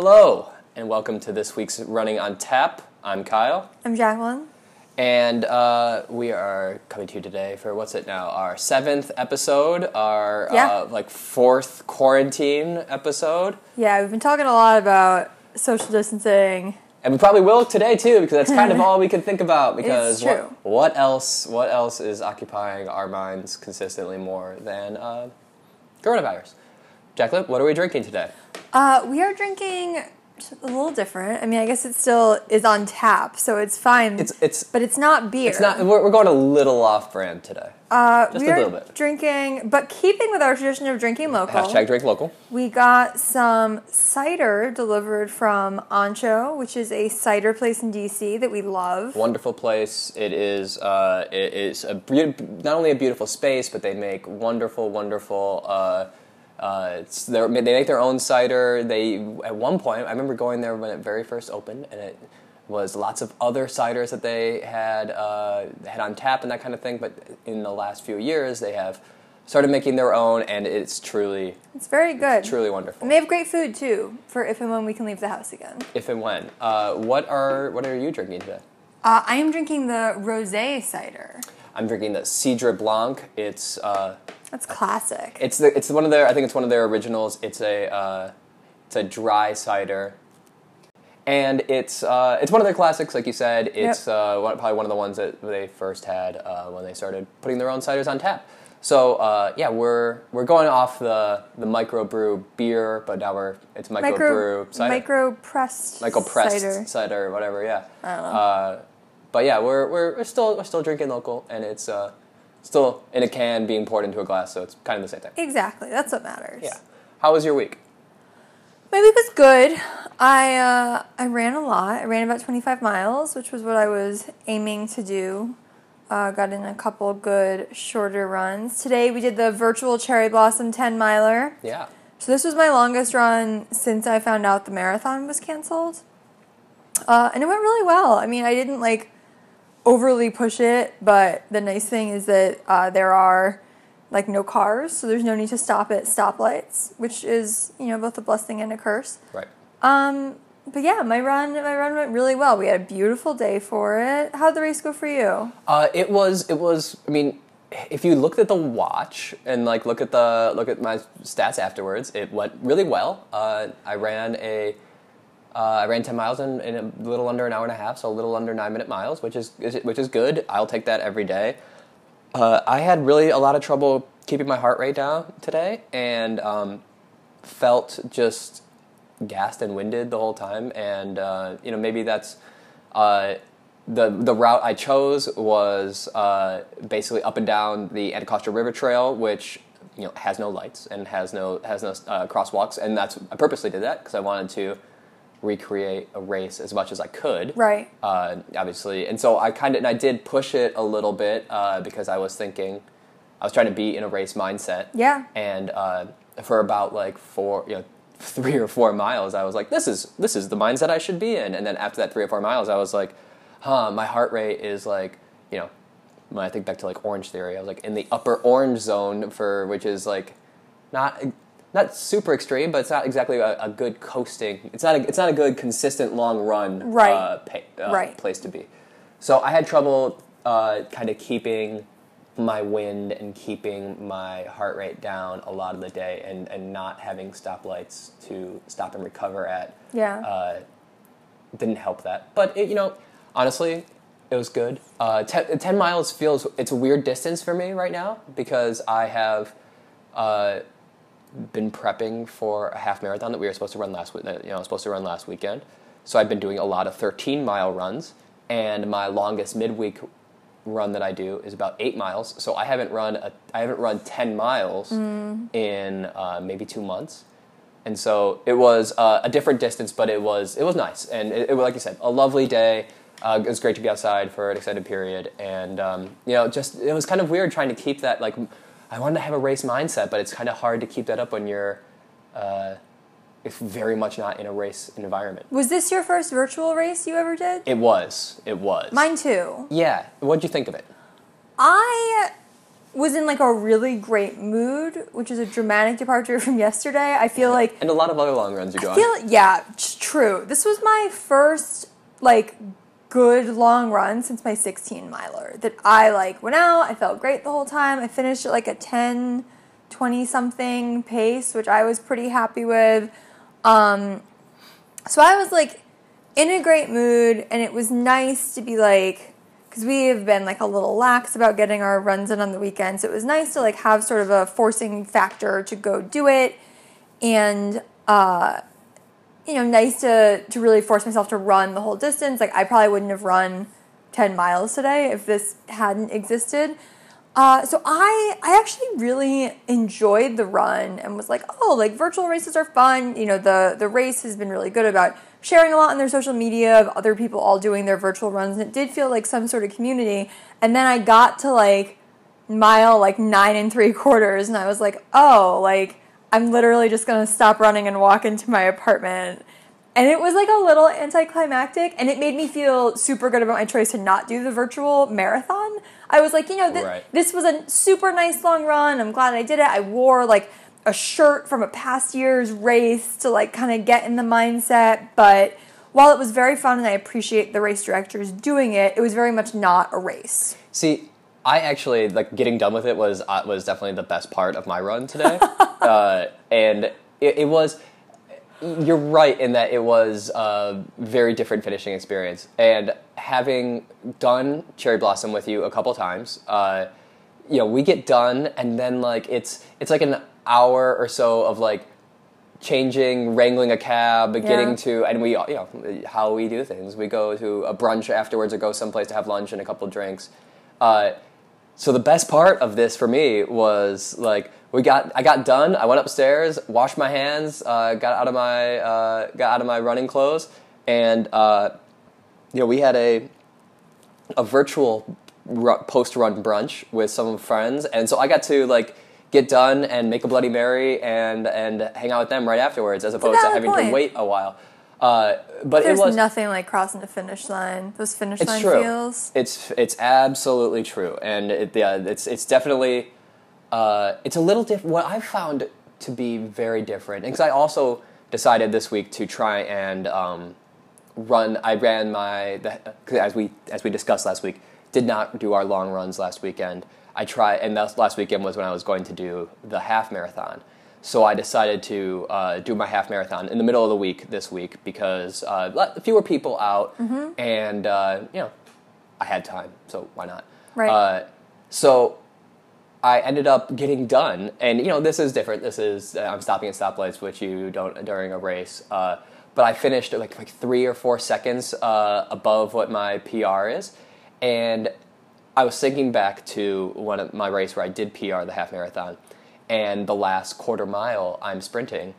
Hello, and welcome to this week's Running on Tap. I'm Kyle, I'm Jacqueline. and uh, we are coming to you today for what's it now? Our seventh episode, our Yeah. uh, like fourth quarantine episode, Yeah, we've been talking a lot about social distancing. and we probably will today too, because that's kind of all we can think about. Because what, true. what else? What else is occupying our minds consistently more than uh, coronavirus? Jacqueline, what are we drinking today? Uh, we are drinking a little different. I mean, I guess it still is on tap, so it's fine. It's it's but it's not beer. it's not. We're, we're going a little off brand today. Uh, just we a are little bit. drinking, but keeping with our tradition of drinking local. Hashtag drink local. We got some cider delivered from Anxo, which is a cider place in DC that we love. wonderful place. It is. Uh, it is a beau- not only a beautiful space, but they make wonderful, wonderful. Uh, uh, it's their, they make their own cider. They at one point, I remember going there when it very first opened, and it was lots of other ciders that they had uh, had on tap and that kind of thing. But in the last few years, they have started making their own, and it's truly, It's very good. truly wonderful. And they have great food too for if and when we can leave the house again. If and when, uh, what are what are you drinking today? Uh, I am drinking the rosé cider. I'm drinking the Cidre Blanc. It's uh, That's classic. It's the it's one of their I think it's one of their originals. It's a uh, it's a dry cider, and it's uh, it's one of their classics, like you said. It's uh, one, probably one of the ones that they first had uh, when they started putting their own ciders on tap. So uh, yeah, we're we're going off the the microbrew beer, but now we're it's microbrew cider, micro pressed micro pressed cider. cider. whatever. Yeah. Know. Uh, but yeah, we're, we're we're still we're still drinking local, and it's uh, still in a can being poured into a glass, so it's kind of the same thing. Exactly, that's what matters. Yeah. How was your week? My week was good. I uh, I ran a lot. I ran about twenty five miles, which was what I was aiming to do. Uh, got in a couple good shorter runs. Today we did the virtual cherry blossom ten miler. Yeah. So this was my longest run since I found out the marathon was canceled. Uh, and it went really well. I mean, I didn't like overly push it, but the nice thing is that uh, there are like no cars, so there's no need to stop at stoplights, which is you know both a blessing and a curse. Right. Um, but yeah, my run my run went really well. We had a beautiful day for it. How'd the race go for you? Uh, it was. It was. I mean, if you looked at the watch and like look at the look at my stats afterwards, it went really well. Uh, I ran a. Uh, I ran ten miles in, in a little under an hour and a half, so a little under nine minute miles, which is, is which is good. I'll take that every day. Uh, I had really a lot of trouble keeping my heart rate down today, and um, felt just gassed and winded the whole time. And uh, you know, maybe that's uh, the the route I chose was uh, basically up and down the Anacostia River Trail, which you know has no lights and has no has no uh, crosswalks, and that's I purposely did that because I wanted to recreate a race as much as I could Right. uh, obviously. And so I kind of, and I did push it a little bit uh, because I was thinking, I was trying to be in a race mindset. Yeah. And uh, for about like four, you know, three or four miles, I was like, this is this is the mindset I should be in. And then after that three or four miles, I was like, huh, my heart rate is like, you know, when I think back to like Orange Theory, I was like in the upper orange zone for which is like not not super extreme, but it's not exactly a, a good coasting. It's not a, it's not a good consistent long run Right. uh, pa- uh, Right. place to be. So I had trouble uh, kind of keeping my wind and keeping my heart rate down a lot of the day, and, and not having stoplights to stop and recover at Yeah. uh, didn't help that. But it, you know, honestly, it was good. Uh, ten, 10 miles feels it's a weird distance for me right now because I have uh, been prepping for a half marathon that we were supposed to run last week. You know, supposed to run last weekend. So I've been doing a lot of 13 mile runs, and my longest midweek run that I do is about eight miles. So I haven't run a, I haven't run 10 miles in uh, maybe two months and so it was uh, a different distance, but it was it was nice, and it, it was like you said, a lovely day. Uh, it was great to be outside for an extended period, and um, you know, just it was kind of weird trying to keep that like I wanted to have a race mindset, but it's kind of hard to keep that up when you're uh, it's very much not in a race environment. was this your first virtual race you ever did? It was, it was. Mine too. Yeah. What'd you think of it? I was in like a really great mood, which is a dramatic departure from yesterday. I feel like And a lot of other long runs you go I on. yeah, true. This was my first like good long run since my 16 miler that I like went out. I felt great the whole time. I finished at like a 10, 20 something pace, which I was pretty happy with. Um, so I was like in a great mood, and it was nice to be like, because we have been like a little lax about getting our runs in on the weekends. So it was nice to like have sort of a forcing factor to go do it, and uh, you know, nice to to really force myself to run the whole distance. Like I probably wouldn't have run ten miles today if this hadn't existed. Uh, so I I actually really enjoyed the run and was like, oh, like virtual races are fun. You know, the the race has been really good about sharing a lot on their social media of other people all doing their virtual runs, and it did feel like some sort of community. And then I got to like mile like nine and three quarters, and I was like, oh, like I'm literally just gonna stop running and walk into my apartment. And it was like a little anticlimactic, and it made me feel super good about my choice to not do the virtual marathon. I was like, you know, th- Right. this was a super nice long run. I'm glad I did it. I wore like a shirt from a past year's race to like kind of get in the mindset. But while it was very fun and I appreciate the race directors doing it, it was very much not a race. See, I actually like getting done with it was uh, was definitely the best part of my run today, uh, and it, it was. You're right in that it was a very different finishing experience, and having done Cherry Blossom with you a couple times, uh, you know, we get done, and then like it's it's like an hour or so of like changing, wrangling a cab, getting to, and we, you know, how we do things. We go to a brunch afterwards or go someplace to have lunch and a couple drinks. Uh, so the best part of this for me was like we got, I got done. I went upstairs, washed my hands, uh, got out of my, uh, got out of my running clothes, and uh, you know we had a a virtual post run brunch with some friends, and so I got to like get done and make a Bloody Mary and and hang out with them right afterwards, as opposed to having to wait a while. Uh, but There's it was nothing like crossing the finish line. Those finish line true. feels. It's it's absolutely true, and it, yeah, it's it's definitely uh, it's a little different. What I've found to be very different, because I also decided this week to try and um, run. I ran my the, 'cause as we as we discussed last week. Did not do our long runs last weekend. I tried, and that last weekend was when I was going to do the half marathon. So I decided to uh, do my half marathon in the middle of the week this week because uh, fewer people out, and uh, you know, I had time, so why not? Right. Uh, so I ended up getting done, and you know, this is different. This is uh, I'm stopping at stoplights, which you don't during a race. Uh, but I finished like like three or four seconds uh, above what my PR is, and I was thinking back to one of my race where I did PR the half marathon, and the last quarter mile I'm sprinting,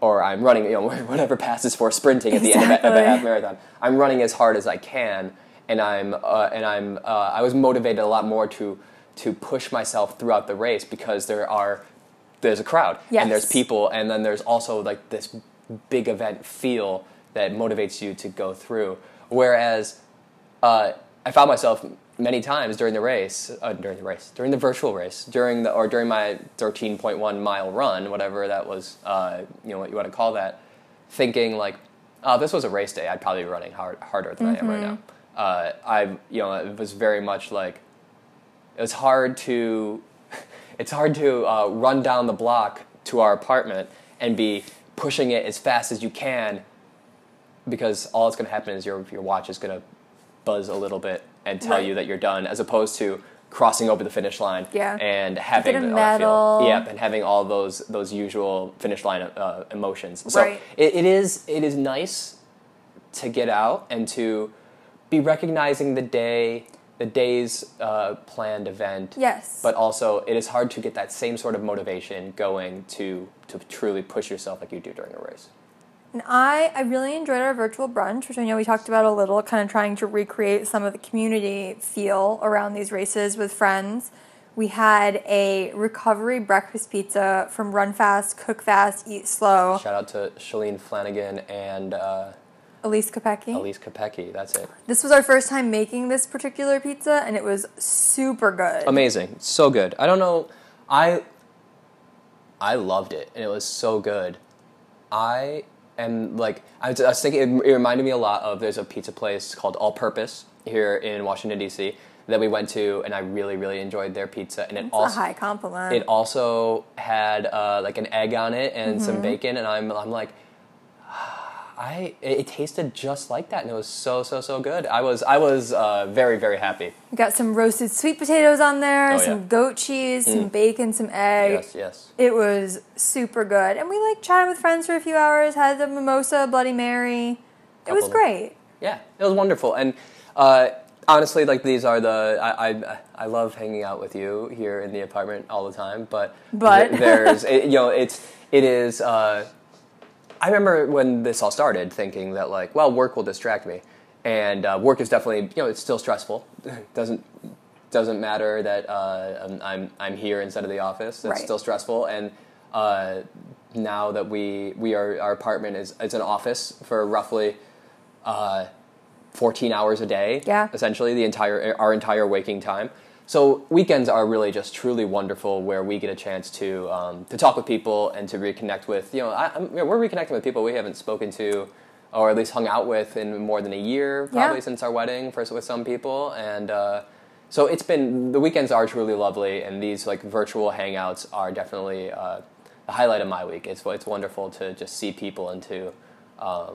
or I'm running, you know, whatever passes for sprinting at the end of a, of a half marathon. I'm running as hard as I can, and I'm uh, and I'm uh, I was motivated a lot more to to push myself throughout the race because there are there's a crowd and there's people, and then there's also like this big event feel that motivates you to go through. Whereas uh, I found myself many times during the race, uh, during the race, during the virtual race, during the or during my 13.1 mile run, whatever that was, uh, you know what you want to call that, thinking like, oh, this was a race day, I'd probably be running hard, harder than I am right now. Uh, I, you know, it was very much like it was hard to it's hard to uh, run down the block to our apartment and be pushing it as fast as you can because all that's going to happen is your your watch is going to buzz a little bit and tell Right. you that you're done as opposed to crossing over the finish line Yeah. and having the- feel- medal. yep and having all those those usual finish line uh, emotions so Right. it, it is it is nice to get out and to be recognizing the day the day's uh, planned event Yes. but also it is hard to get that same sort of motivation going to to truly push yourself like you do during a race And I, I really enjoyed our virtual brunch, which I know we talked about a little, kind of trying to recreate some of the community feel around these races with friends. We had a recovery breakfast pizza from Run Fast, Cook Fast, Eat Slow. shout out to Shalane Flanagan and uh, Elyse Kopecky. Elyse Kopecky. That's it. This was our first time making this particular pizza, and it was super good. Amazing, so good. I don't know, I I loved it, and it was so good. I am like I was, I was thinking. It, it reminded me a lot of there's a pizza place called All Purpose here in Washington D.C. that we went to, and I really really enjoyed their pizza, and it It's also a high compliment. it also had uh, like an egg on it and Mm-hmm. some bacon, and I'm I'm like. I it, it tasted just like that, and it was so so so good. I was I was uh, very very happy. we got some roasted sweet potatoes on there, Oh, some yeah. goat cheese, some bacon, some egg. Yes yes. It was super good. And we like chatted with friends for a few hours, had the mimosa, Bloody Mary. It was great. Yeah, it was wonderful, and uh, honestly, like these are the I, I I love hanging out with you here in the apartment all the time, but But- there's it, you know it's it is. Uh, I remember when this all started, thinking that like, well, work will distract me, and uh, work is definitely you know it's still stressful. doesn't doesn't matter that uh, I'm, I'm I'm here instead of the office. It's Right. still stressful, and uh, now that we we are our apartment is it's an office for roughly uh, 14 hours a day. Yeah. Essentially, the entire our entire waking time. So weekends are really just truly wonderful, where we get a chance to um, to talk with people and to reconnect with. You know, I, I'm, you know, we're reconnecting with people we haven't spoken to, or at least hung out with in more than a year, probably Yeah. since our wedding, for with some people, and. Uh, so it's been the weekends are truly lovely, and these like virtual hangouts are definitely uh, the highlight of my week. It's it's wonderful to just see people and to um,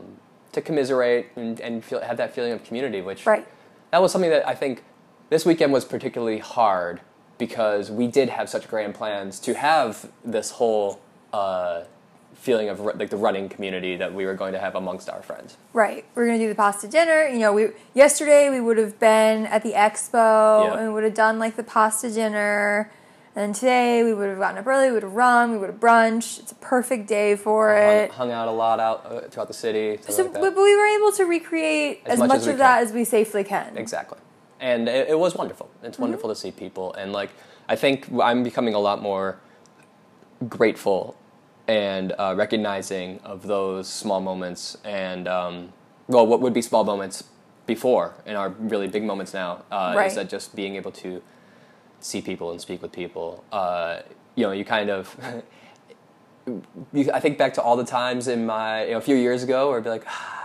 to commiserate and, and feel, have that feeling of community, which Right. that was something that I think this weekend was particularly hard because we did have such grand plans to have this whole uh, feeling of like the running community that we were going to have amongst our friends. Right. We're gonna do the pasta dinner. You know, we yesterday we would have been at the expo Yeah. and we would have done like the pasta dinner. And today we would have gotten up early, we would have run, we would have brunch. It's a perfect day for Hung, it. hung out a lot out uh, throughout the city. So, like but, we were able to recreate As as, much much, as of that as we safely can. Exactly. And it, it was wonderful. It's Mm-hmm. wonderful to see people. And like, I think I'm becoming a lot more grateful and uh, recognizing of those small moments and, um, well, what would be small moments before and are really big moments now uh, Right. is that just being able to see people and speak with people. Uh, you know, you kind of. you, I think back to all the times in my you know, a few years ago where I'd be like,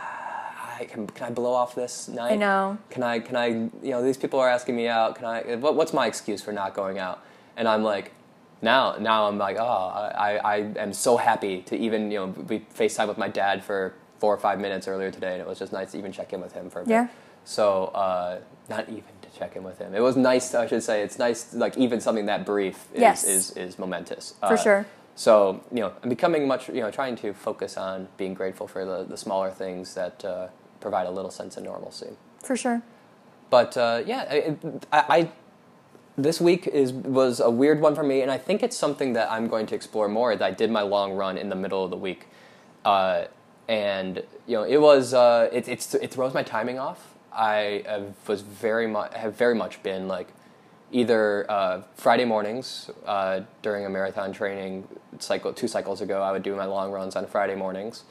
I, can, can I blow off this night? I know. Can I? Can I? You know, these people are asking me out. Can I? What, what's my excuse for not going out? And I'm like, now, now I'm like, oh, I, I am so happy to even you know be Facetime with my dad for four or five minutes earlier today, and it was just nice to even check in with him for a bit. Yeah. So uh, not even to check in with him. It was nice. I should say it's nice. Like even something that brief is Yes. is, is momentous For Uh, sure. So you know, I'm becoming much. You know, trying to focus on being grateful for the the smaller things that uh, provide a little sense of normalcy. For sure. But uh, yeah, I, I, I this week is was a weird one for me, and I think it's something that I'm going to explore more. That I did my long run in the middle of the week, uh, and you know it was uh, it it's, it throws my timing off. I have, was very much have very much been like either uh, Friday mornings uh, during a marathon training cycle two cycles ago. I would do my long runs on Friday mornings,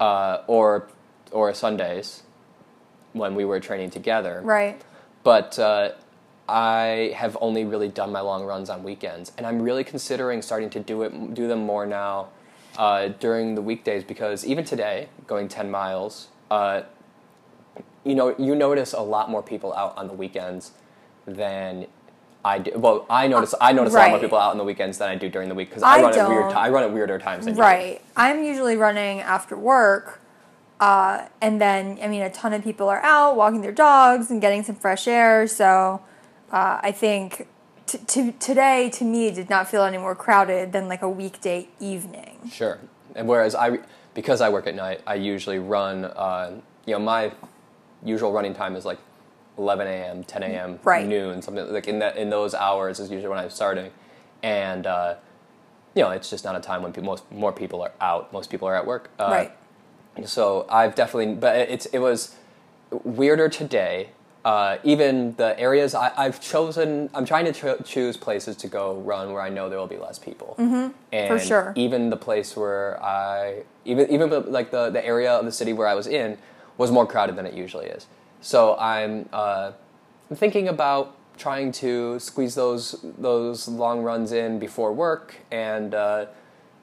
uh, or or Sundays when we were training together Right. but uh, I have only really done my long runs on weekends, and I'm really considering starting to do it, do them more now uh, during the weekdays because even today, going ten miles, uh, you know, you notice a lot more people out on the weekends than I do. Well, I notice I notice a lot more people out on the weekends than I do during the week because I, I run at weird. I run at weirder times than you. Right. I'm usually running after work. Uh, and then, I mean, a ton of people are out walking their dogs and getting some fresh air. So uh, I think t- to today, to me, did not feel any more crowded than like a weekday evening. Sure. And whereas I, because I work at night, I usually run. Uh, you know, my usual running time is like 11 a.m., 10 a.m., Right. noon, something like in that in those hours is usually when I'm starting, and uh, you know, it's just not a time when pe- most more people are out. Most people are at work. Uh, right. So I've definitely, but it's it was weirder today. Uh, even the areas I, I've chosen, I'm trying to cho- choose places to go run where I know there will be less people. Mm-hmm, and for sure. Even the place where I, even even like the the area of the city where I was in, was more crowded than it usually is. So I'm uh, I'm thinking about trying to squeeze those those long runs in before work and uh,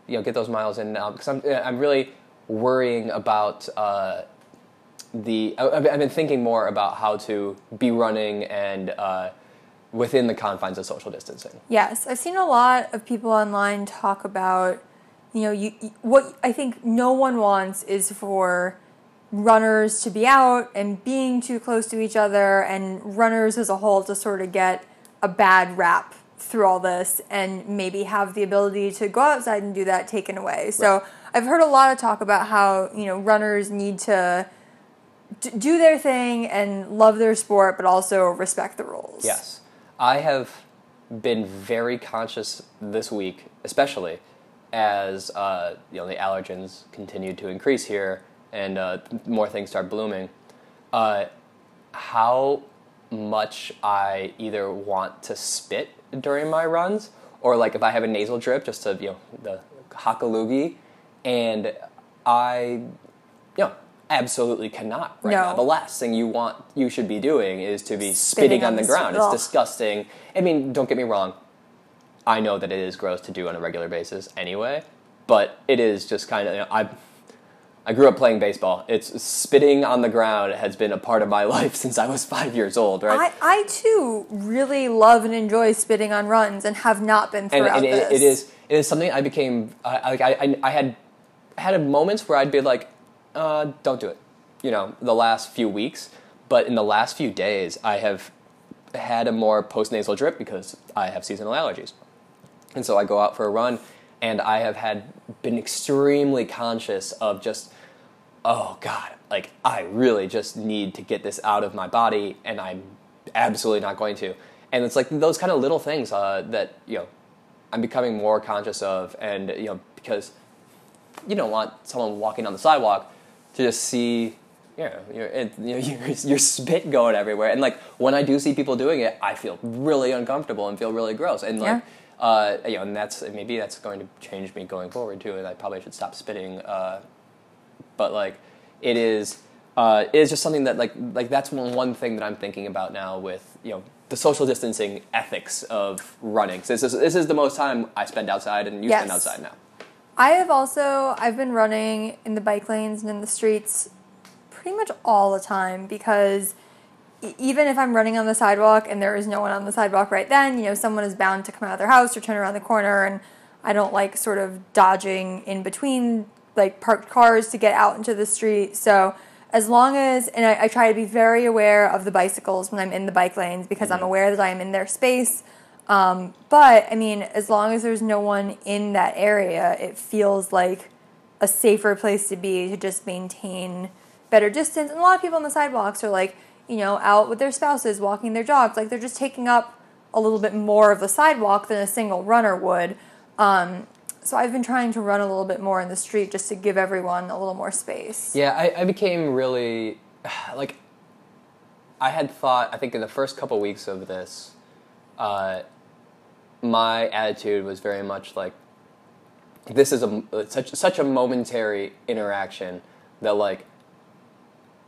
you know get those miles in now because I'm I'm really worrying about uh, the I've I've been thinking more about how to be running and uh, within the confines of social distancing. Yes, I've seen a lot of people online talk about, you know, you you- what I think no one wants is for runners to be out and being too close to each other and runners as a whole to sort of get a bad rap through all this and maybe have the ability to go outside and do that taken away. So, I've heard a lot of talk about how, you know, runners need to d- do their thing and love their sport but also respect the rules. Yes. I have been very conscious this week, especially as uh, you know the allergens continue to increase here and uh, more things start blooming. Uh, how much I either want to spit during my runs, or like if I have a nasal drip, just to you know the loogie, and I you know absolutely cannot right No. now. The last thing you want you should be doing is to be Spitting spitting, on on the the ground. ugh. It's disgusting. I mean, don't get me wrong. I know that it is gross to do on a regular basis anyway, but it is just kind of you know, I I grew up playing baseball. It's spitting on the ground has been a part of my life since I was 5 years old, right? I, I too really love and enjoy spitting on runs and have not been and, throughout and it, this. it is it is something I became I, I I had had moments where I'd be like, uh, don't do it, you know, the last few weeks. But in the last few days, I have had a more postnasal drip because I have seasonal allergies, and so I go out for a run, and I have had been extremely conscious of just, oh God, like I really just need to get this out of my body, and I'm absolutely not going to. And it's like those kind of little things uh, that you know I'm becoming more conscious of, and you know because you don't want someone walking on the sidewalk to just see you know your it, you know your, your spit going everywhere. And like when I do see people doing it, I feel really uncomfortable and feel really gross. And like uh, you know, and that's maybe that's going to change me going forward too. And I probably should stop spitting. Uh, but like it is uh, it is just something that like like that's one, one thing that I'm thinking about now with you know the social distancing ethics of running. So this is this is the most time I spend outside, and you spend outside now. I have also I've been running in the bike lanes and in the streets pretty much all the time because even if I'm running on the sidewalk and there is no one on the sidewalk right then, you know, someone is bound to come out of their house or turn around the corner and I don't like sort of dodging in between like parked cars to get out into the street. So as long as and I, I try to be very aware of the bicycles when I'm in the bike lanes because I'm mm-hmm. aware that I am in their space. Um, but I mean, as long as there's no one in that area, it feels like a safer place to be to just maintain better distance. And a lot of people on the sidewalks are like, you know, out with their spouses, walking their dogs. Like they're just taking up a little bit more of the sidewalk than a single runner would. Um, so I've been trying to run a little bit more in the street just to give everyone a little more space. Yeah, I, I became really like I had thought. I think in the first couple weeks of this, uh, my attitude was very much like this is a such such a momentary interaction that like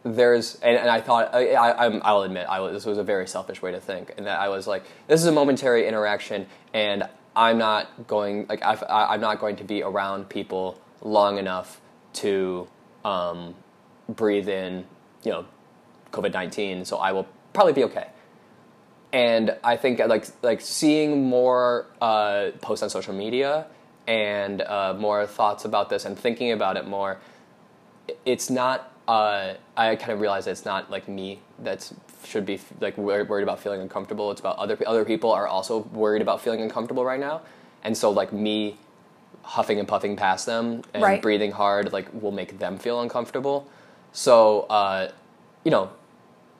there's and, and I thought I, I I'm, I'll admit I was, this was a very selfish way to think and that I was like this is a momentary interaction and I'm not going like I, I'm not going to be around people long enough to um, breathe in you know COVID nineteen so I will probably be okay and I think like like seeing more uh, posts on social media and uh, more thoughts about this and thinking about it more it's not uh, I kind of realize it's not like me that should be like worried about feeling uncomfortable. It's about other other people are also worried about feeling uncomfortable right now, and so like me huffing and puffing past them and Right. breathing hard like will make them feel uncomfortable. So uh, you know,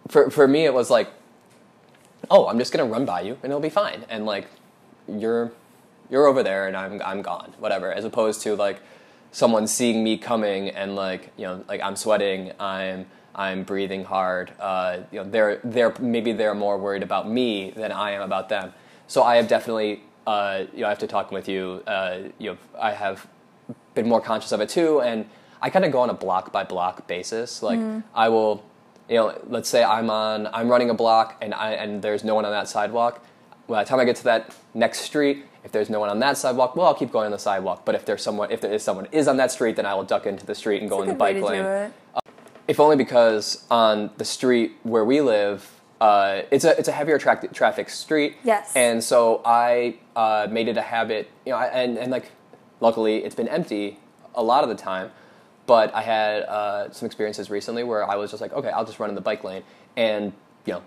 for for me it was like, oh, I'm just gonna run by you and it'll be fine, and like you're you're over there and I'm I'm gone, whatever. As opposed to like someone seeing me coming and like you know like I'm sweating, I'm I'm breathing hard. Uh, you know they're they're maybe they're more worried about me than I am about them. So I have definitely uh, you know I have to talk with you, uh, you know I have been more conscious of it too, and I kind of go on a block by block basis. Like Mm-hmm. I will, you know, let's say I'm on I'm running a block and I and there's no one on that sidewalk. By the time I get to that next street, if there's no one on that sidewalk, well, I'll keep going on the sidewalk. But if there's someone, if there is someone is on that street, then I will duck into the street and go in the bike lane it. if only because on the street where we live, uh, it's a it's a heavier tra- traffic street. Yes. And so I uh, made it a habit, you know, I- and and like, luckily it's been empty a lot of the time, but I had uh, some experiences recently where I was just like, okay, I'll just run in the bike lane, and you know.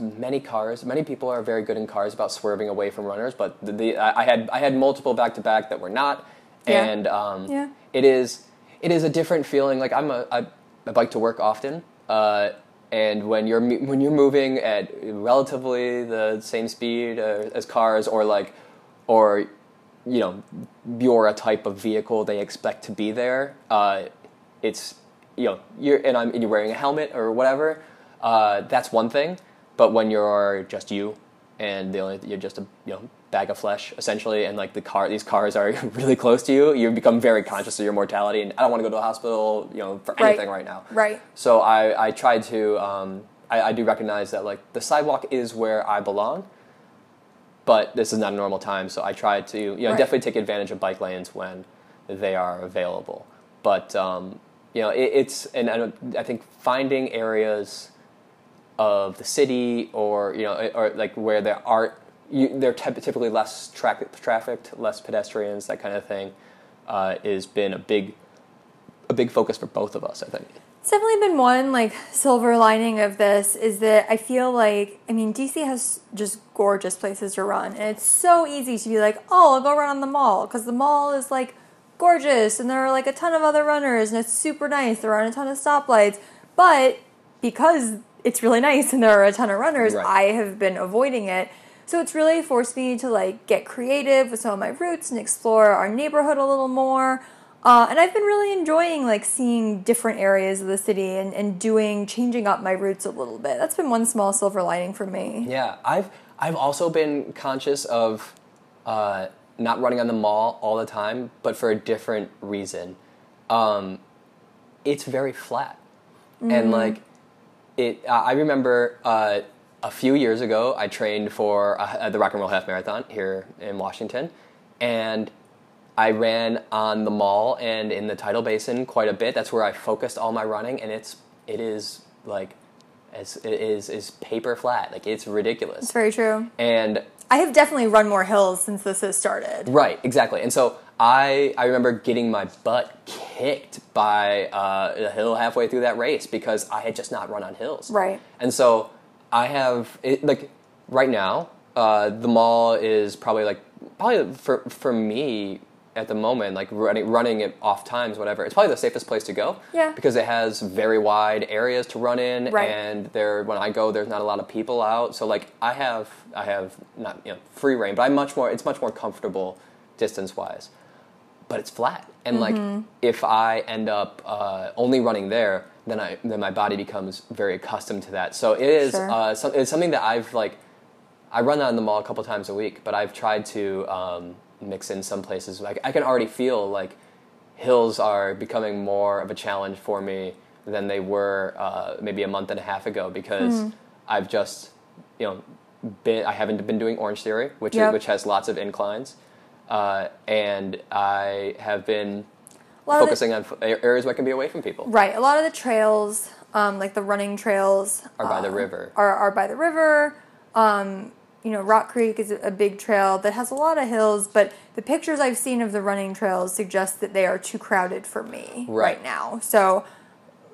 Many cars, many people are very good in cars about swerving away from runners, but the, the I had I had multiple back to back that were not, Yeah. and um, Yeah. it is it is a different feeling. Like I'm a I, I bike to work often, uh, and when you're when you're moving at relatively the same speed uh, as cars, or like, or you know, you're a type of vehicle they expect to be there. Uh, it's you know you're and I'm and you're wearing a helmet or whatever. Uh, that's one thing, but when you're just you and the only you're just a you know bag of flesh essentially, and like the car these cars are really close to you, you become very conscious of your mortality. And I don't want to go to a hospital, you know, for Right. anything right now. Right. So I I try to um, I, I do recognize that like the sidewalk is where I belong. But this is not a normal time, so I try to you know Right. definitely take advantage of bike lanes when they are available. But um, you know it, it's and I, I think finding areas of the city or you know or like where there are you, they're typ- typically less tra- trafficked, less pedestrians, that kind of thing, uh, has been a big a big focus for both of us. I think. It's definitely been one like silver lining of this is that I feel like I mean DC has just gorgeous places to run and it's so easy to be like oh I'll go run on the mall because the mall is like gorgeous and there are like a ton of other runners and it's super nice there aren't a ton of stoplights but because it's really nice and there are a ton of runners Right. I have been avoiding it so it's really forced me to like get creative with some of my routes and explore our neighborhood a little more uh, and I've been really enjoying like seeing different areas of the city and, and doing changing up my routes a little bit. That's been one small silver lining for me. Yeah, I've I've also been conscious of uh, not running on the mall all the time, but for a different reason. Um, it's very flat, and like it. Uh, I remember uh, a few years ago, I trained for uh, the Rock and Roll Half Marathon here in Washington, and I ran on the mall and in the tidal basin quite a bit. That's where I focused all my running, and it's it is like it's, it is is paper flat. Like it's ridiculous. It's very true. And I have definitely run more hills since this has started. right, exactly. And so I I remember getting my butt kicked by uh, a hill halfway through that race because I had just not run on hills. Right. And so I have it, like right now uh, the mall is probably like probably for for me at the moment like running running it off times whatever it's probably the safest place to go Yeah. because it has very wide areas to run in Right. and there when I go there's not a lot of people out so like I have I have not you know free reign but I'm much more it's much more comfortable distance wise but it's flat. And like, if I end up uh, only running there, then I then my body becomes very accustomed to that. So it is Sure. uh, so, it's something that I've like. I run on the mall a couple times a week, but I've tried to um, mix in some places. Like I can already feel like hills are becoming more of a challenge for me than they were uh, maybe a month and a half ago because Hmm. I've just you know been I haven't been doing Orange Theory, which Yep. is, which has lots of inclines, uh, and I have been of the- focusing on f- areas where I can be away from people. Right. A lot of the trails, um, like the running trails, Are by the uh, river. Are, are by the river. Um, you know, Rock Creek is a big trail that has a lot of hills, but the pictures I've seen of the running trails suggest that they are too crowded for me right, Right. now. So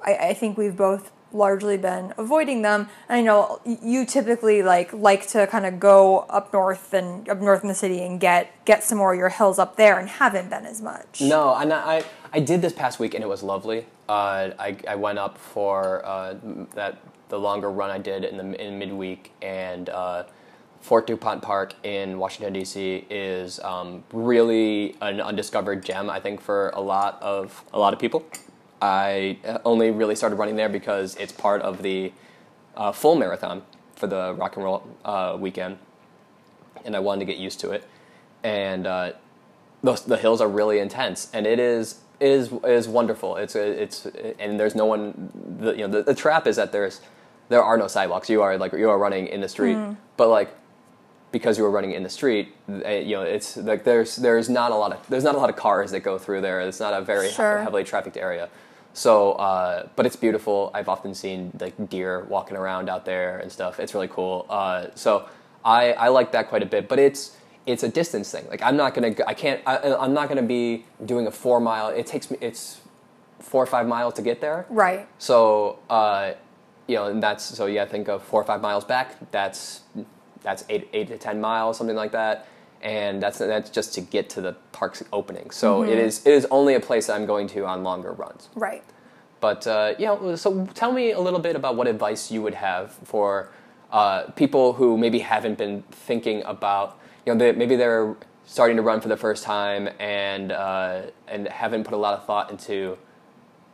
I, I think we've both largely been avoiding them. And I know you typically like like to kind of go up north and up north in the city and get get some more of your hills up there, and haven't been as much. No, and I, I I did this past week and it was lovely. Uh, I I went up for uh, that the longer run I did in the in midweek and. Uh, Fort DuPont Park in Washington D.C. is um, really an undiscovered gem. I think for a lot of a lot of people. I only really started running there because it's part of the uh, full marathon for the rock and roll uh, weekend, and I wanted to get used to it. And uh, the, the hills are really intense, and it is is is wonderful. It's it's and there's no one. The, you know, the, the trap is that there's there are no sidewalks. You are like you are running in the street, but like because you were running in the street, eh, you know, it's like there's there's not a lot of there's not a lot of cars that go through there. It's not a very Sure. heavily trafficked area. So, uh, but it's beautiful. I've often seen like deer walking around out there and stuff. It's really cool. Uh, so I I like that quite a bit. But it's it's a distance thing. Like I'm not gonna I can't I, I'm not gonna be doing a four mile. It takes me it's four or five miles to get there. Right. So, uh, you know, and that's so yeah. Think of four or five miles back. That's that's eight eight to ten miles, something like that, and that's that's just to get to the park's opening. So it is it is only a place I'm going to on longer runs. Right. But uh, you know, so tell me a little bit about what advice you would have for uh, people who maybe haven't been thinking about, you know, they, maybe they're starting to run for the first time and uh, and haven't put a lot of thought into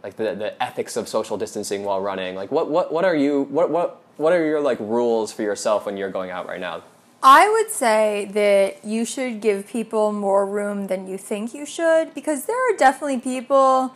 like the, the ethics of social distancing while running. Like, what what what are you what what what are your like rules for yourself when you're going out right now? I would say that you should give people more room than you think you should because there are definitely people.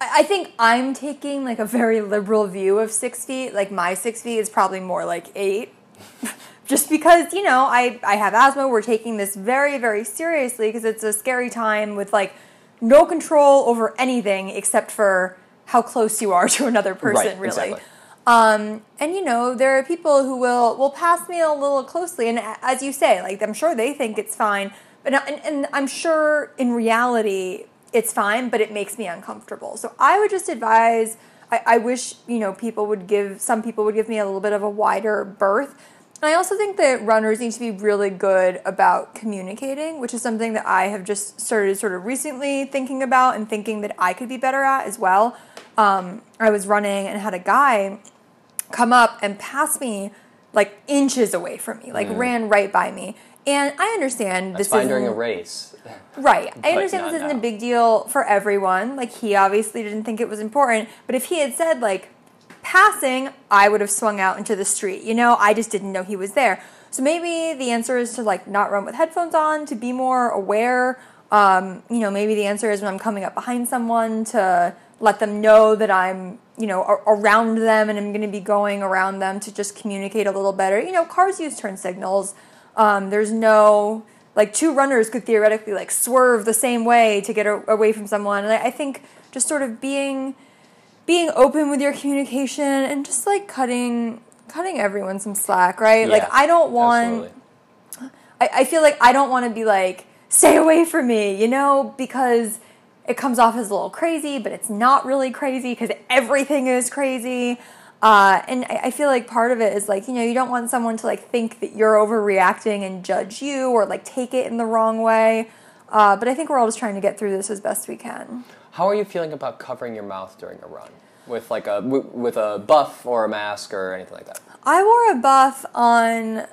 I I think I'm taking like a very liberal view of six feet. Like my six feet is probably more like eight. Just because, you know, I, I have asthma, we're taking this very, very seriously because it's a scary time with like no control over anything except for how close you are to another person, Right, really. exactly. Um, and you know, there are people who will will pass me a little closely, and as you say, like I'm sure they think it's fine, but and, and I'm sure in reality it's fine, but it makes me uncomfortable. So I would just advise. I, I wish you know people would give some people would give me a little bit of a wider berth. And I also think that runners need to be really good about communicating, which is something that I have just started sort of recently thinking about and thinking that I could be better at as well. Um, I was running and had a guy come up and pass me like inches away from me, like ran right by me. And I understand Mm. That's this is during a race. right. I understand this isn't now. a big deal for everyone. Like he obviously didn't think it was important, but if he had said like passing, I would have swung out into the street. You know, I just didn't know he was there. So maybe the answer is to like not run with headphones on, to be more aware. Um, you know, maybe the answer is when I'm coming up behind someone to let them know that I'm, you know, around them and I'm going to be going around them to just communicate a little better. You know, cars use turn signals. Um, there's no like two runners could theoretically like swerve the same way to get a- away from someone. And I, I think just sort of being being open with your communication and just like cutting cutting everyone some slack, right? like I don't want. I, I feel like I don't want to be like, stay away from me, you know, because it comes off as a little crazy, but it's not really crazy because everything is crazy. Uh, and I, I feel like part of it is like, you know, you don't want someone to like think that you're overreacting and judge you or like take it in the wrong way. Uh, but I think we're all just trying to get through this as best we can. How are you feeling about covering your mouth during a run with like a w- with a buff or a mask or anything like that? I wore a buff on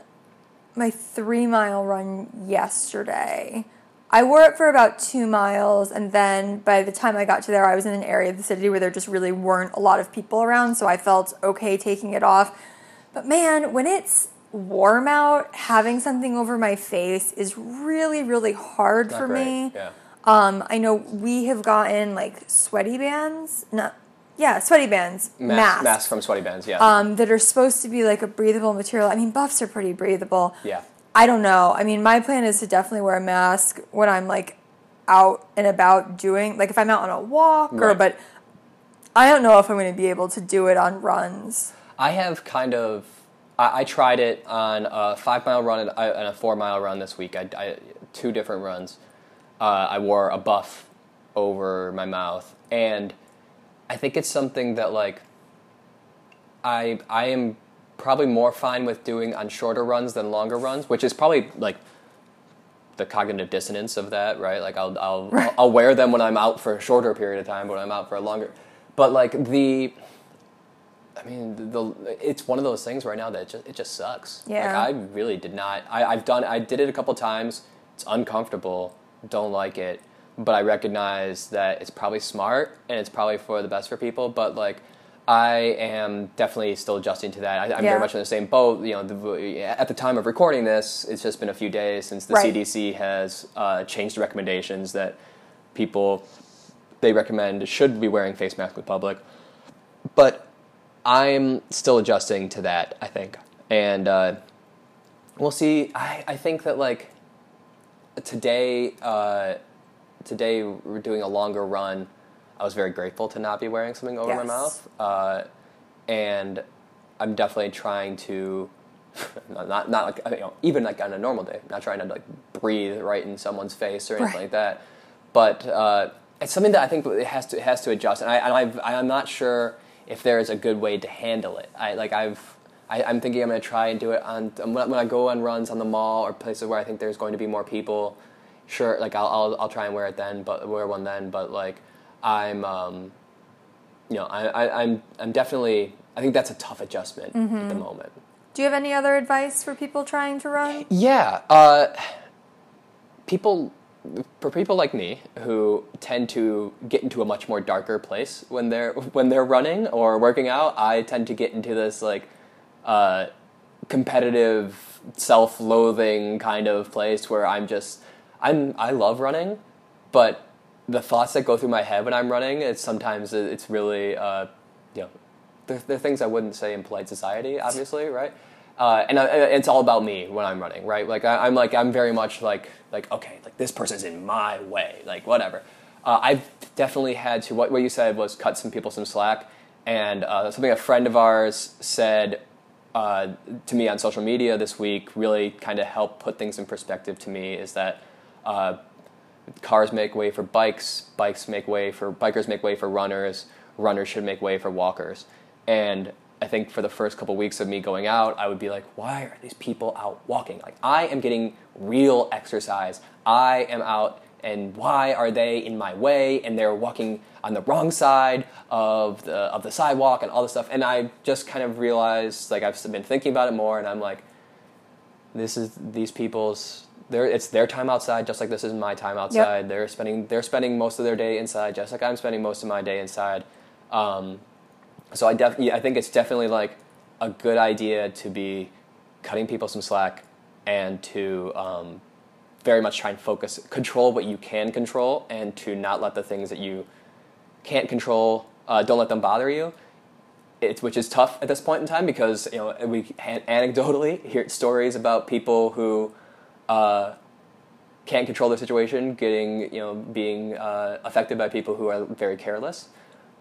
my three mile run yesterday. I wore it for about two miles, and then by the time I got to there, I was in an area of the city where there just really weren't a lot of people around, so I felt okay taking it off. But man, when it's warm out, having something over my face is really, really hard Not for great, me. Yeah. Um, I know we have gotten like sweaty bands, not yeah, sweaty bands, Mask, masks mask from sweaty bands. Yeah. um, that are supposed to be like a breathable material. I mean, buffs are pretty breathable. yeah. I don't know. I mean, my plan is to definitely wear a mask when I'm like out and about doing, like if I'm out on a walk or, but I don't know if I'm going to be able to do it on runs. I have kind of. I, I tried it on a five mile run and a, and a four mile run this week. I, I two different runs. Uh, I wore a buff over my mouth, and I think it's something that like. I I am probably more fine with doing on shorter runs than longer runs, which is probably like the cognitive dissonance of that, right? Like I'll I'll I'll, I'll wear them when I'm out for a shorter period of time, but when I'm out for a longer. But like the I mean, the, it's one of those things right now that just, it just sucks. Yeah. Like I really did not. I, I've done. I did it a couple times. It's uncomfortable. Don't like it. But I recognize that it's probably smart and it's probably for the best for people. But like, I am definitely still adjusting to that. I, I'm Yeah. very much in the same boat. You know, the, at the time of recording this, it's just been a few days since the Right. CDC has uh, changed the recommendations that people they recommend should be wearing face masks in public. But I'm still adjusting to that, I think. And uh, we'll see. I, I think that, like, today, uh, today we're doing a longer run. I was very grateful to not be wearing something over my mouth. Uh, and I'm definitely trying to not not, like you know even like on a normal day, not trying to like breathe right in someone's face or anything Right. like that. But uh, it's something that I think it has to it has to adjust, and I and I've, I'm not sure if there is a good way to handle it. I like I've. I, I'm thinking I'm going to try and do it on when I- when I go on runs on the mall or places where I think there's going to be more people. Sure, like I'll I'll, I'll try and wear it then, but wear one then. But like I'm, um, you know, I, I I'm I'm definitely. I think that's a tough adjustment at the moment. Do you have any other advice for people trying to run? Yeah, uh, people, for people like me who tend to get into a much more darker place when they're when they're running or working out, I tend to get into this like uh, competitive, self-loathing kind of place where I'm just I'm I love running, but the thoughts that go through my head when I'm running, it's sometimes it's really uh, you know they're, they're things I wouldn't say in polite society, obviously, right? Uh, and I, it's all about me when I'm running, right? Like I, I'm like I'm very much like like okay, like this person's in my way, like whatever. Uh, I've definitely had to what what you said was cut some people some slack, and uh, something a friend of ours said uh, to me on social media this week really kind of helped put things in perspective to me is that uh, cars make way for bikes, bikes make way for bikers make way for runners, runners should make way for walkers. And I think for the first couple weeks of me going out, I would be like, why are these people out walking? Like I am getting real exercise. I am out and why are they in my way and they're walking on the wrong side of the of the sidewalk and all this stuff. And I just kind of realized like I've been thinking about it more and I'm like this is these people's their it's their time outside just like this is my time outside. They're spending they're spending most of their day inside just like i'm spending most of my day inside. Um, so i definitely i think it's definitely like a good idea to be cutting people some slack and to um, very much try and focus control what you can control and to not let the things that you can't control uh, don't let them bother you. It's which is tough at this point in time because you know we anecdotally hear stories about people who uh, can't control their situation, getting you know being uh, affected by people who are very careless.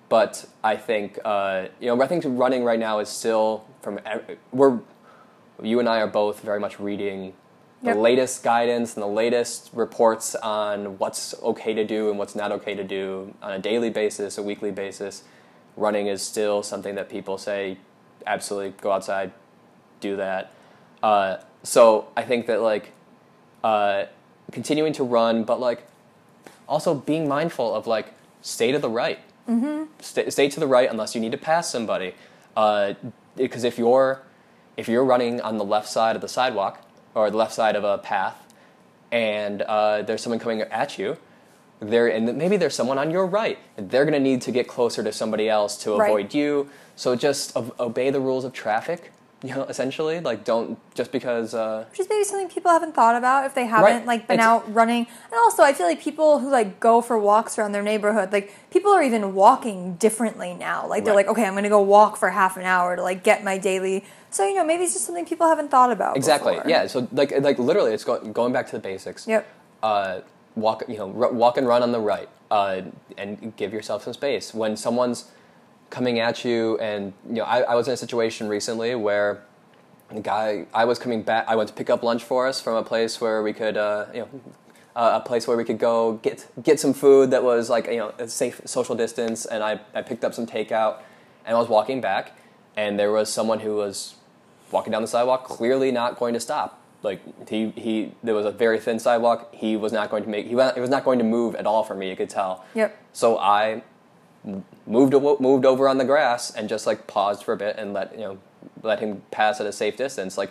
But I think uh, you know I think running right now is still from we're you and I are both very much reading the Yep. latest guidance and the latest reports on what's okay to do and what's not okay to do on a daily basis, a weekly basis. Running is still something that people say, absolutely go outside, do that. Uh, so I think that like uh, continuing to run, but like also being mindful of like stay to the right. Mm-hmm. Stay, stay to the right unless you need to pass somebody. Because if you're if you're running on the left side of the sidewalk or the left side of a path, and uh, there's someone coming at you, there and maybe there's someone on your right. They're going to need to get closer to somebody else to Right. avoid you. So just obey the rules of traffic. You know, essentially, like don't just because. Uh, Which is maybe something people haven't thought about if they haven't Right. like been It's- out running. And also, I feel like people who like go for walks around their neighborhood, like people are even walking differently now. Like they're Right. like, okay, I'm going to go walk for half an hour to like get my daily. So you know, maybe it's just something people haven't thought about. Exactly. before. Yeah. So like like literally, it's go- going back to the basics. Yep. Uh, walk you know r- walk and run on the right, uh, and give yourself some space when someone's coming at you. And you know, I, I was in a situation recently where the guy I was coming back. I went to pick up lunch for us from a place where we could uh, you know. Uh, a place where we could go get get some food that was like you know a safe social distance, and I, I picked up some takeout, and I was walking back, and there was someone who was walking down the sidewalk, clearly not going to stop. Like he, he there was a very thin sidewalk. He was not going to make he wa- he was not going to move at all for me. You could tell. Yep. So I moved moved over on the grass and just like paused for a bit and let you know let him pass at a safe distance. Like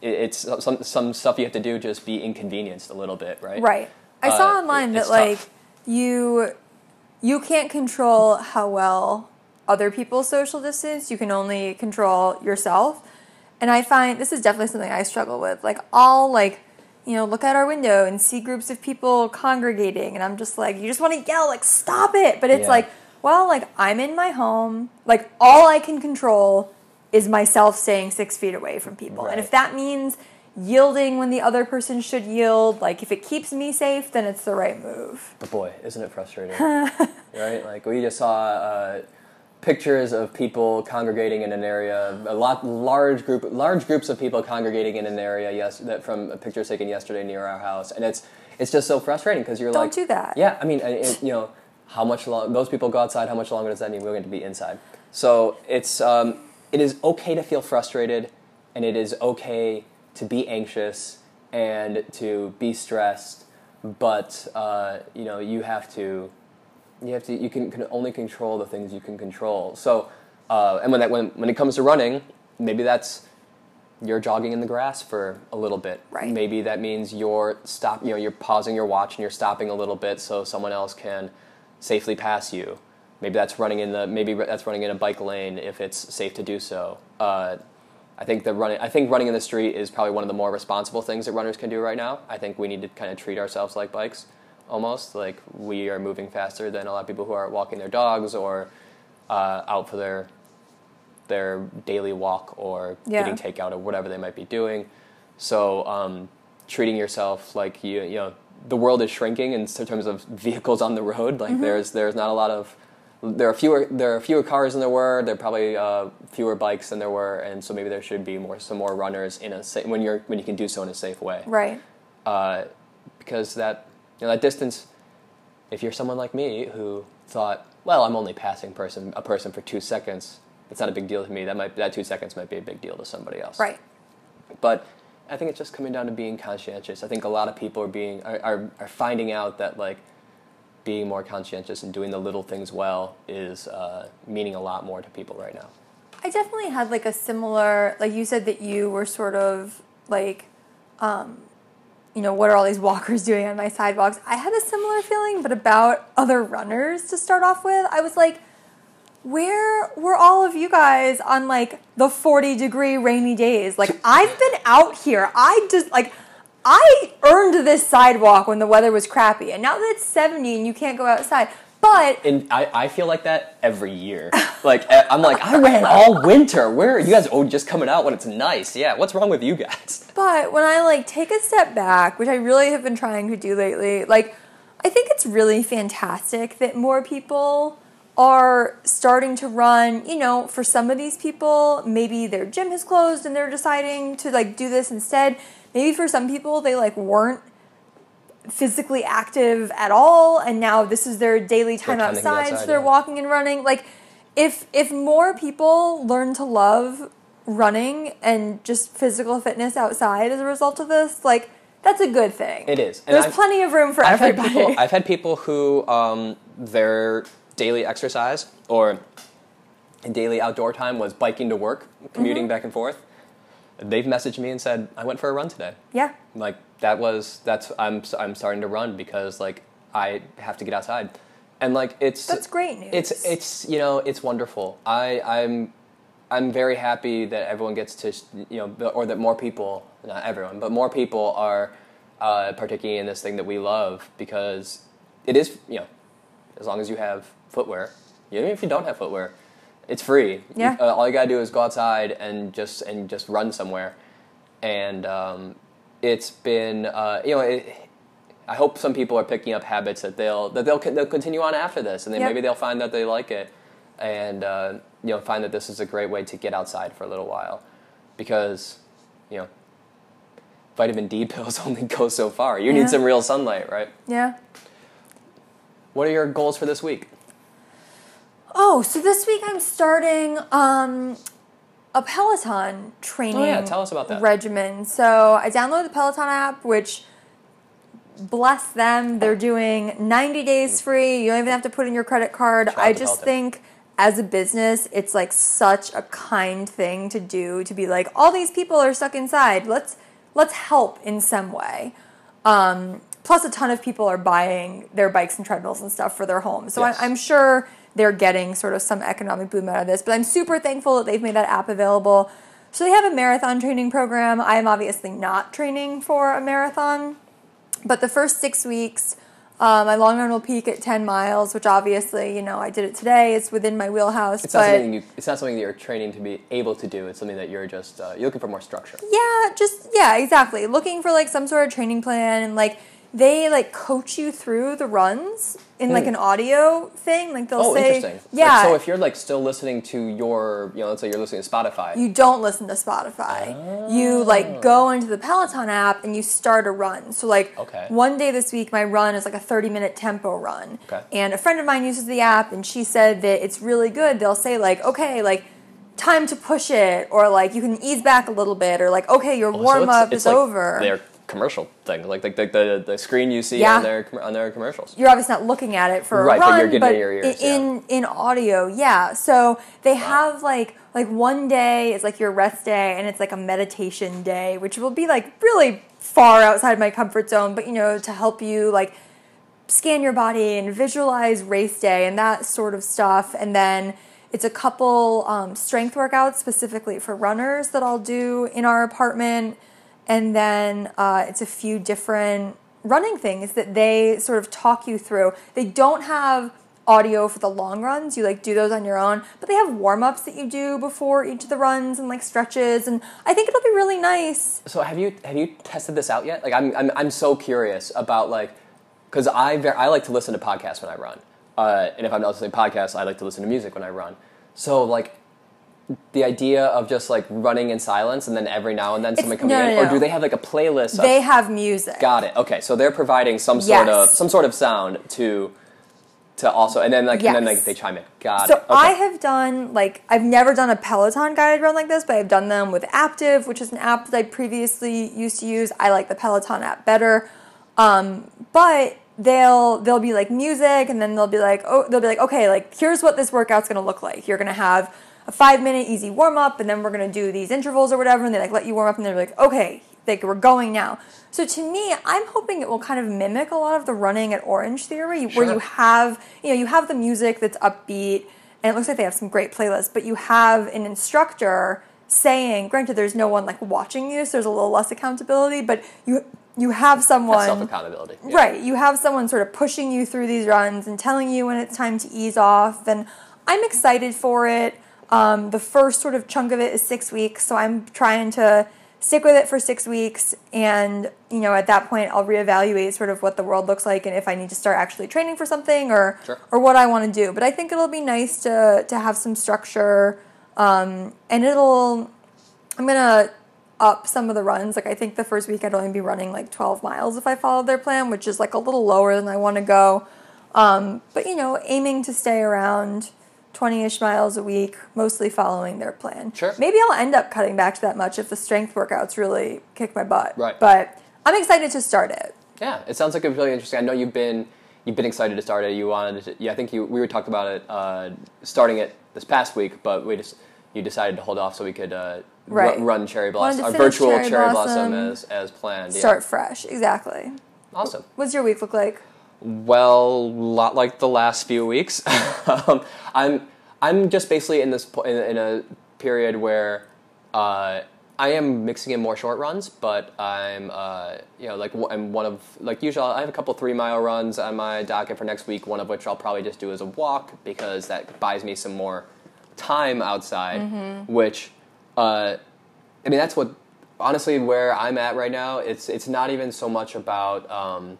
it's some some stuff you have to do just be inconvenienced a little bit, right? Right. I saw Uh, online it- that like tough. you you can't control how well other people social distance. You can only control yourself. And I find this is definitely something I struggle with. Like I'll like you know, look out our window and see groups of people congregating. And I'm just like, you just want to yell, like, stop it. But it's Yeah. like, well, like, I'm in my home. Like, all I can control is myself staying six feet away from people. And if that means yielding when the other person should yield, like, if it keeps me safe, then it's the right move. But boy, isn't it frustrating? right? Like we just saw uh, pictures of people congregating in an area, a lot large group, large groups of people congregating in an area. Yes, that from a picture taken yesterday near our house, and it's it's just so frustrating because you're Don't like, do that. Yeah, I mean, it, you know, how much long those people go outside? How much longer does that mean we're going to be inside? So it's um, it is okay to feel frustrated, and it is okay to be anxious and to be stressed, but uh, you know you have to you have to you can, can only control the things you can control. So uh, and when that when when it comes to running, maybe that's you're jogging in the grass for a little bit. Right. Maybe that means you're stop. You know, you're pausing your watch and you're stopping a little bit so someone else can safely pass you. Maybe that's running in the maybe that's running in a bike lane if it's safe to do so. Uh, I think the running I think running in the street is probably one of the more responsible things that runners can do right now. I think we need to kind of treat ourselves like bikes almost like we are moving faster than a lot of people who are walking their dogs or uh, out for their their daily walk or Yeah. getting takeout or whatever they might be doing. So um, treating yourself like you you know the world is shrinking in terms of vehicles on the road. Like there's there's not a lot of there are fewer there are fewer cars than there were. There are probably uh, fewer bikes than there were, and so maybe there should be more some more runners in a sa- when you're when you can do so in a safe way Right. uh, because that you know that distance. If you're someone like me who thought, well, I'm only passing person a person for two seconds, it's not a big deal to me. That might that two seconds might be a big deal to somebody else. Right. But I think it's just coming down to being conscientious. I think a lot of people are being are, are, are finding out that like being more conscientious and doing the little things well is uh, meaning a lot more to people right now. I definitely had like a similar, like you said that you were sort of like, um, you know, what are all these walkers doing on my sidewalks? I had a similar feeling, but about other runners to start off with. I was like, where were all of you guys on like the 40 degree rainy days? Like, I've been out here. I just, like, I earned this sidewalk when the weather was crappy. And now that it's 70 and you can't go outside. But And I, I feel like that every year. Like I'm like I ran all winter. Where are you guys? Oh, just coming out when it's nice. Yeah, what's wrong with you guys? But when I like take a step back, which I really have been trying to do lately, like I think it's really fantastic that more people are starting to run, you know, for some of these people, maybe their gym has closed and they're deciding to like do this instead. Maybe for some people they like weren't physically active at all and now this is their daily time to be outside, so they're yeah. walking and running. Like if if more people learn to love running and just physical fitness outside as a result of this, like that's a good thing. It is. And There's I've- plenty of room for I've had people. I've had people who um, their daily exercise or daily outdoor time was biking to work, commuting back and forth. They've messaged me and said, "I went for a run today." yeah. Like that was that's I'm I'm starting to run because like I have to get outside, and like it's That's great news. It's it's you know it's wonderful. I I'm I'm very happy that everyone gets to you know or that more people not everyone but more people are uh, partaking in this thing that we love because it is you know as long as you have footwear even if you don't have footwear it's free Yeah. uh, all you gotta do is go outside and just and just run somewhere and um, it's been uh, you know it, I hope some people are picking up habits that they'll that they'll they'll continue on after this, and then Yep. maybe they'll find that they like it, and uh, you know find that this is a great way to get outside for a little while, because you know vitamin D pills only go so far. You Yeah. need some real sunlight, right? Yeah. What are your goals for this week? Oh, so this week I'm starting um, a Peloton training Oh, yeah, tell us about that. regimen. So I downloaded the Peloton app, which bless them, they're doing 90 days free. You don't even have to put in your credit card. Shout I just think as a business, it's like such a kind thing to do to be like, all these people are stuck inside. Let's let's help in some way. Um, plus, a ton of people are buying their bikes and treadmills and stuff for their homes. So Yes. I, I'm sure they're getting sort of some economic boom out of this. But I'm super thankful that they've made that app available. So they have a marathon training program. I am obviously not training for a marathon, but the first six weeks, uh, my long run will peak at 10 miles, which obviously, you know, I did it today. It's within my wheelhouse. It's not something you. It's not something that you're training to be able to do. It's something that you're just uh, you're looking for more structure. yeah, just, yeah, exactly. Looking for like some sort of training plan and like they like coach you through the runs in like Hmm. an audio thing. Like they'll Oh, say, interesting. Like, yeah. so if you're like still listening to your, you know, let's say you're listening to Spotify. you don't listen to Spotify. You like go into the Peloton app and you start a run. So like Okay. one day this week my run is like a 30 minute tempo run. Okay. And a friend of mine uses the app and she said that it's really good. They'll say like, okay, like time to push it or like you can ease back a little bit or like okay, your Oh, warm it's- up it's is like over. Their commercial thing, like like the the, the screen you see Yeah. on their on their commercials. you're obviously not looking at it for Right, a but run, you're getting in your ears, in in audio, yeah. So they have like like one day is like your rest day, and it's like a meditation day, which will be like really far outside my comfort zone, but you know to help you like scan your body and visualize race day and that sort of stuff, and then. It's a couple um, strength workouts specifically for runners that I'll do in our apartment and then uh, it's a few different running things that they sort of talk you through. They don't have audio for the long runs. You like do those on your own, but they have warm-ups that you do before each of the runs and like stretches and I think it'll be really nice. So have you have you tested this out yet? Like I'm I'm, I'm so curious about like because I ver- I like to listen to podcasts when I run, uh, and if I'm not listening to podcasts, I like to listen to music when I run. So like the idea of just like running in silence and then every now and then someone coming no, in, no, or do they have like a playlist? They of, have music. got it. Okay, so they're providing some sort of some sort of sound to to also, and then like and then Yes. like they chime in. Got So it. Okay. I have done like I've never done a Peloton guided run like this, but I've done them with Aaptiv which is an app that I previously used to use. I like the Peloton app better, um, but they'll they'll be like music, and then they'll be like oh they'll be like okay like here's what this workout's gonna look like. You're gonna have a five minute easy warm up, and then we're gonna do these intervals or whatever, and they like let you warm up, and they're like okay like we're going now. So to me, I'm hoping it will kind of mimic a lot of the running at Orange Theory, where you have you know you have the music that's upbeat and it looks like they have some great playlists but you have an instructor saying granted there's no one like watching you so there's a little less accountability but you you have someone self accountability. right you have someone sort of pushing you through these runs and telling you when it's time to ease off and i'm excited for it um, the first sort of chunk of it is six weeks so i'm trying to stick with it for six weeks and you know at that point i'll reevaluate sort of what the world looks like and if i need to start actually training for something or Sure. or what i want to do. But i think it'll be nice to to have some structure um, and it'll i'm gonna up some of the runs. Like i think the first week i'd only be running like 12 miles if i followed their plan which is like a little lower than i want to go. Um, but you know aiming to stay around 20-ish miles a week mostly following their plan Sure. maybe i'll end up cutting back to that much if the strength workouts really kick my butt Right. but i'm excited to start it Yeah, it sounds like it's really interesting. I know you've been you've been excited to start it. You wanted to. Yeah, I think you we were talking about it uh, starting it this past week, but we just you decided to hold off so we could uh, Right. run Cherry Blossom, our virtual Cherry Cherry, Blossom, Blossom, as as planned. start fresh exactly awesome. what's your week look like Well, a lot like the last few weeks. um, I'm I'm just basically in this po- in, in a period where uh, I am mixing in more short runs, but I'm uh, you know like I'm one of like usually I have a couple three mile runs on my docket for next week. One of which I'll probably just do as a walk because that buys me some more time outside. Which uh, I mean that's what honestly where I'm at right now. It's it's not even so much about. Um,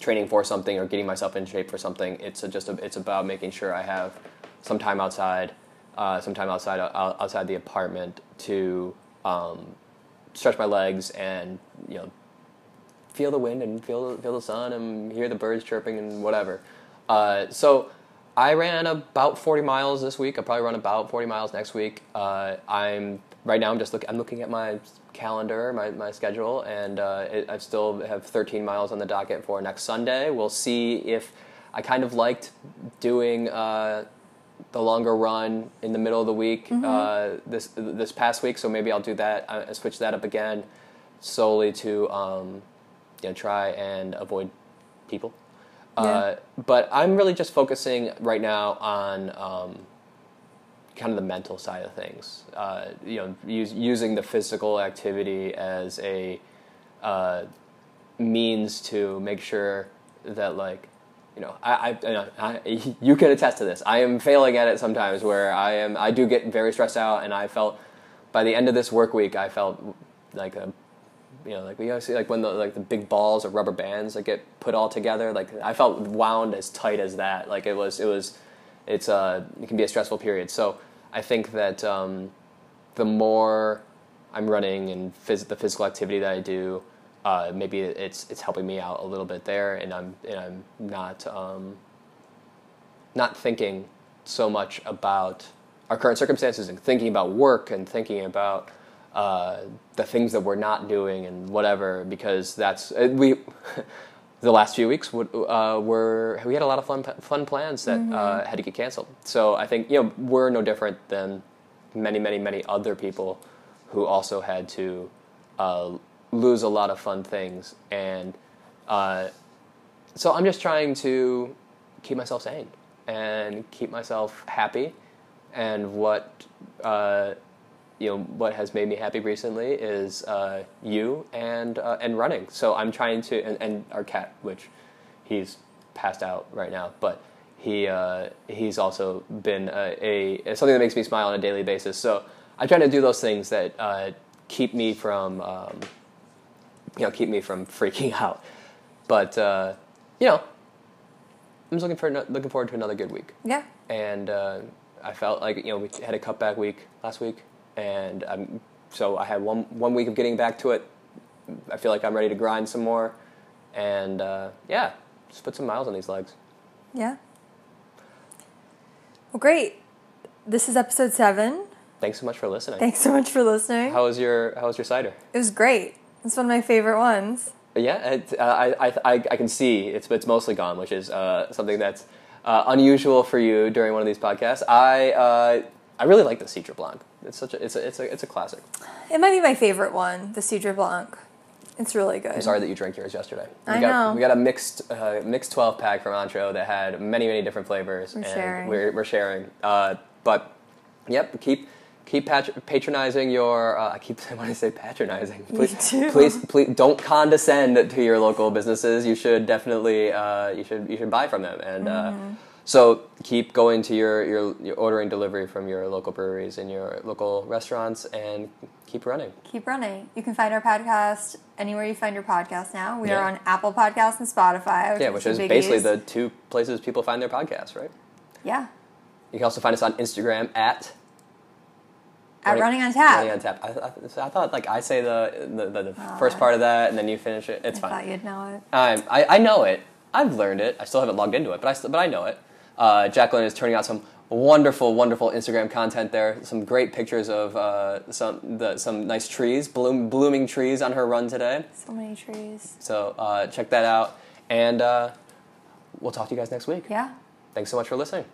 training for something or getting myself in shape for something. It's a, just a, it's about making sure I have some time outside, uh, some time outside uh, outside the apartment to um, stretch my legs and you know feel the wind and feel feel the sun and hear the birds chirping and whatever. Uh, so I ran about 40 miles this week. I'll probably run about 40 miles next week. Uh, I'm right now. I'm just look. I'm looking at my calendar, my, my schedule, and uh, it, I still have 13 miles on the docket for next Sunday. We'll see if I kind of liked doing uh, the longer run in the middle of the week uh, this this past week. So maybe I'll do that. I switch that up again, solely to um, you know try and avoid people. Uh, but I'm really just focusing right now on um, kind of the mental side of things. Uh, you know, use, using the physical activity as a uh, means to make sure that like you know I, I, I you can attest to this. I am failing at it sometimes where I am I do get very stressed out, and I felt by the end of this work week I felt like a you know, like we always see like when the like the big balls or rubber bands that get put all together. Like I felt wound as tight as that. Like it was, it was, it's uh, it can be a stressful period. So I think that um, the more I'm running and phys- the physical activity that I do, uh, maybe it's it's helping me out a little bit there, and I'm and I'm not um, not thinking so much about our current circumstances and thinking about work and thinking about uh, the things that we're not doing and whatever because that's uh, we the last few weeks uh, were we had a lot of fun fun plans that uh, mm-hmm. had to get canceled. So i think you know we're no different than many many many other people who also had to uh, lose a lot of fun things. And uh, so i'm just trying to keep myself sane and keep myself happy. And what you know what has made me happy recently is uh, you and uh, and running. So I'm trying to and, and, our cat, which he's passed out right now, but he uh, he's also been a, a, something that makes me smile on a daily basis. So I try to do those things that uh, keep me from um, you know keep me from freaking out. But uh, you know, I'm just looking for looking forward to another good week. Yeah. And uh, I felt like you know we had a cutback week last week and I'm, so I had one one week of getting back to it. I feel like I'm ready to grind some more, and uh, yeah, just put some miles on these legs. Yeah. Well, great. This is episode seven. Thanks so much for listening. Thanks so much for listening. How was your How was your cider? It was great. It's one of my favorite ones. Yeah, it, uh, I, I, I, I can see it's it's mostly gone, which is uh, something that's uh, unusual for you during one of these podcasts. I uh, I really like the Cidre Blanc. It's such a it's a it's a it's a classic. It might be my favorite one, the Cidre Blanc. It's really good. I'm sorry that you drank yours yesterday. We I got, know. We got a mixed uh, mixed 12 pack from Anxo that had many many different flavors, we're and sharing. We're, we're sharing. Uh, but yep, keep keep pat- patronizing your. Uh, I keep when I say patronizing. Please, please, please don't condescend to your local businesses. You should definitely uh, you should you should buy from them and. Uh, mm-hmm so keep going to your, your, your ordering delivery from your local breweries and your local restaurants and keep running. Keep running. You can find our podcast anywhere you find your podcast now. We yeah. are on Apple Podcasts and Spotify. Which yeah, which is basically the two places people find their podcasts, right? Yeah. You can also find us on Instagram at at running, running on tap. Running on tap. I, I, I, thought like I say the the, the, the oh, first part of that and then you finish it. It's I fine. I thought you'd know it. Um, I, I know it. I've learned it. I still haven't logged into it, but I but I know it. Uh, Jacqueline is turning out some wonderful, wonderful Instagram content there. Some great pictures of uh, some the, some nice trees, bloom, blooming trees on her run today. So many trees. So uh, check that out, and uh, we'll talk to you guys next week. Yeah. Thanks so much for listening.